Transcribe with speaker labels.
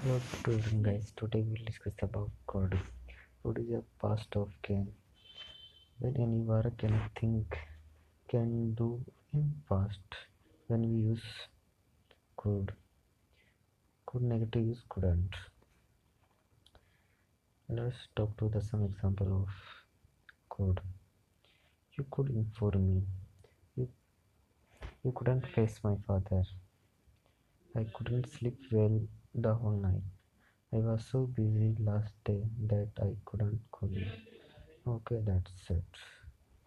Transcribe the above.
Speaker 1: Hello children guys, today we'll discuss about code. Code is a past of can. When any work think, can do in past when we use could. Could negative is couldn't. Let's talk to the some example of code. You could inform me. You you couldn't face my father. I couldn't sleep well the whole night. I was so busy last day that I couldn't call you. Okay, that's it.